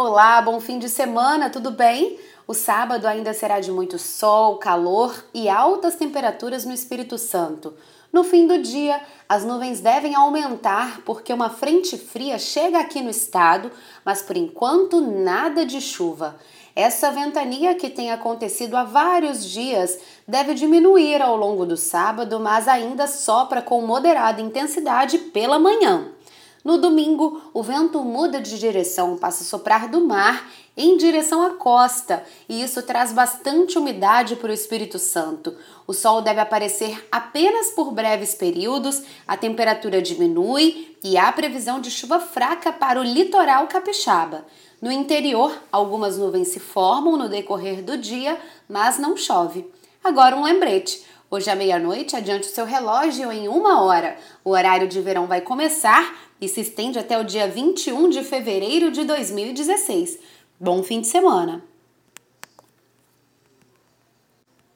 Olá, bom fim de semana, tudo bem? O sábado ainda será de muito sol, calor e altas temperaturas no Espírito Santo. No fim do dia, as nuvens devem aumentar porque uma frente fria chega aqui no estado, mas por enquanto nada de chuva. Essa ventania que tem acontecido há vários dias deve diminuir ao longo do sábado, mas ainda sopra com moderada intensidade pela manhã. No domingo, o vento muda de direção, passa a soprar do mar em direção à costa, e isso traz bastante umidade para o Espírito Santo. O sol deve aparecer apenas por breves períodos, a temperatura diminui e há previsão de chuva fraca para o litoral capixaba. No interior, algumas nuvens se formam no decorrer do dia, mas não chove. Agora um lembrete. Hoje à meia-noite, adiante o seu relógio em uma hora. O horário de verão vai começar e se estende até o dia 21 de fevereiro de 2016. Bom fim de semana!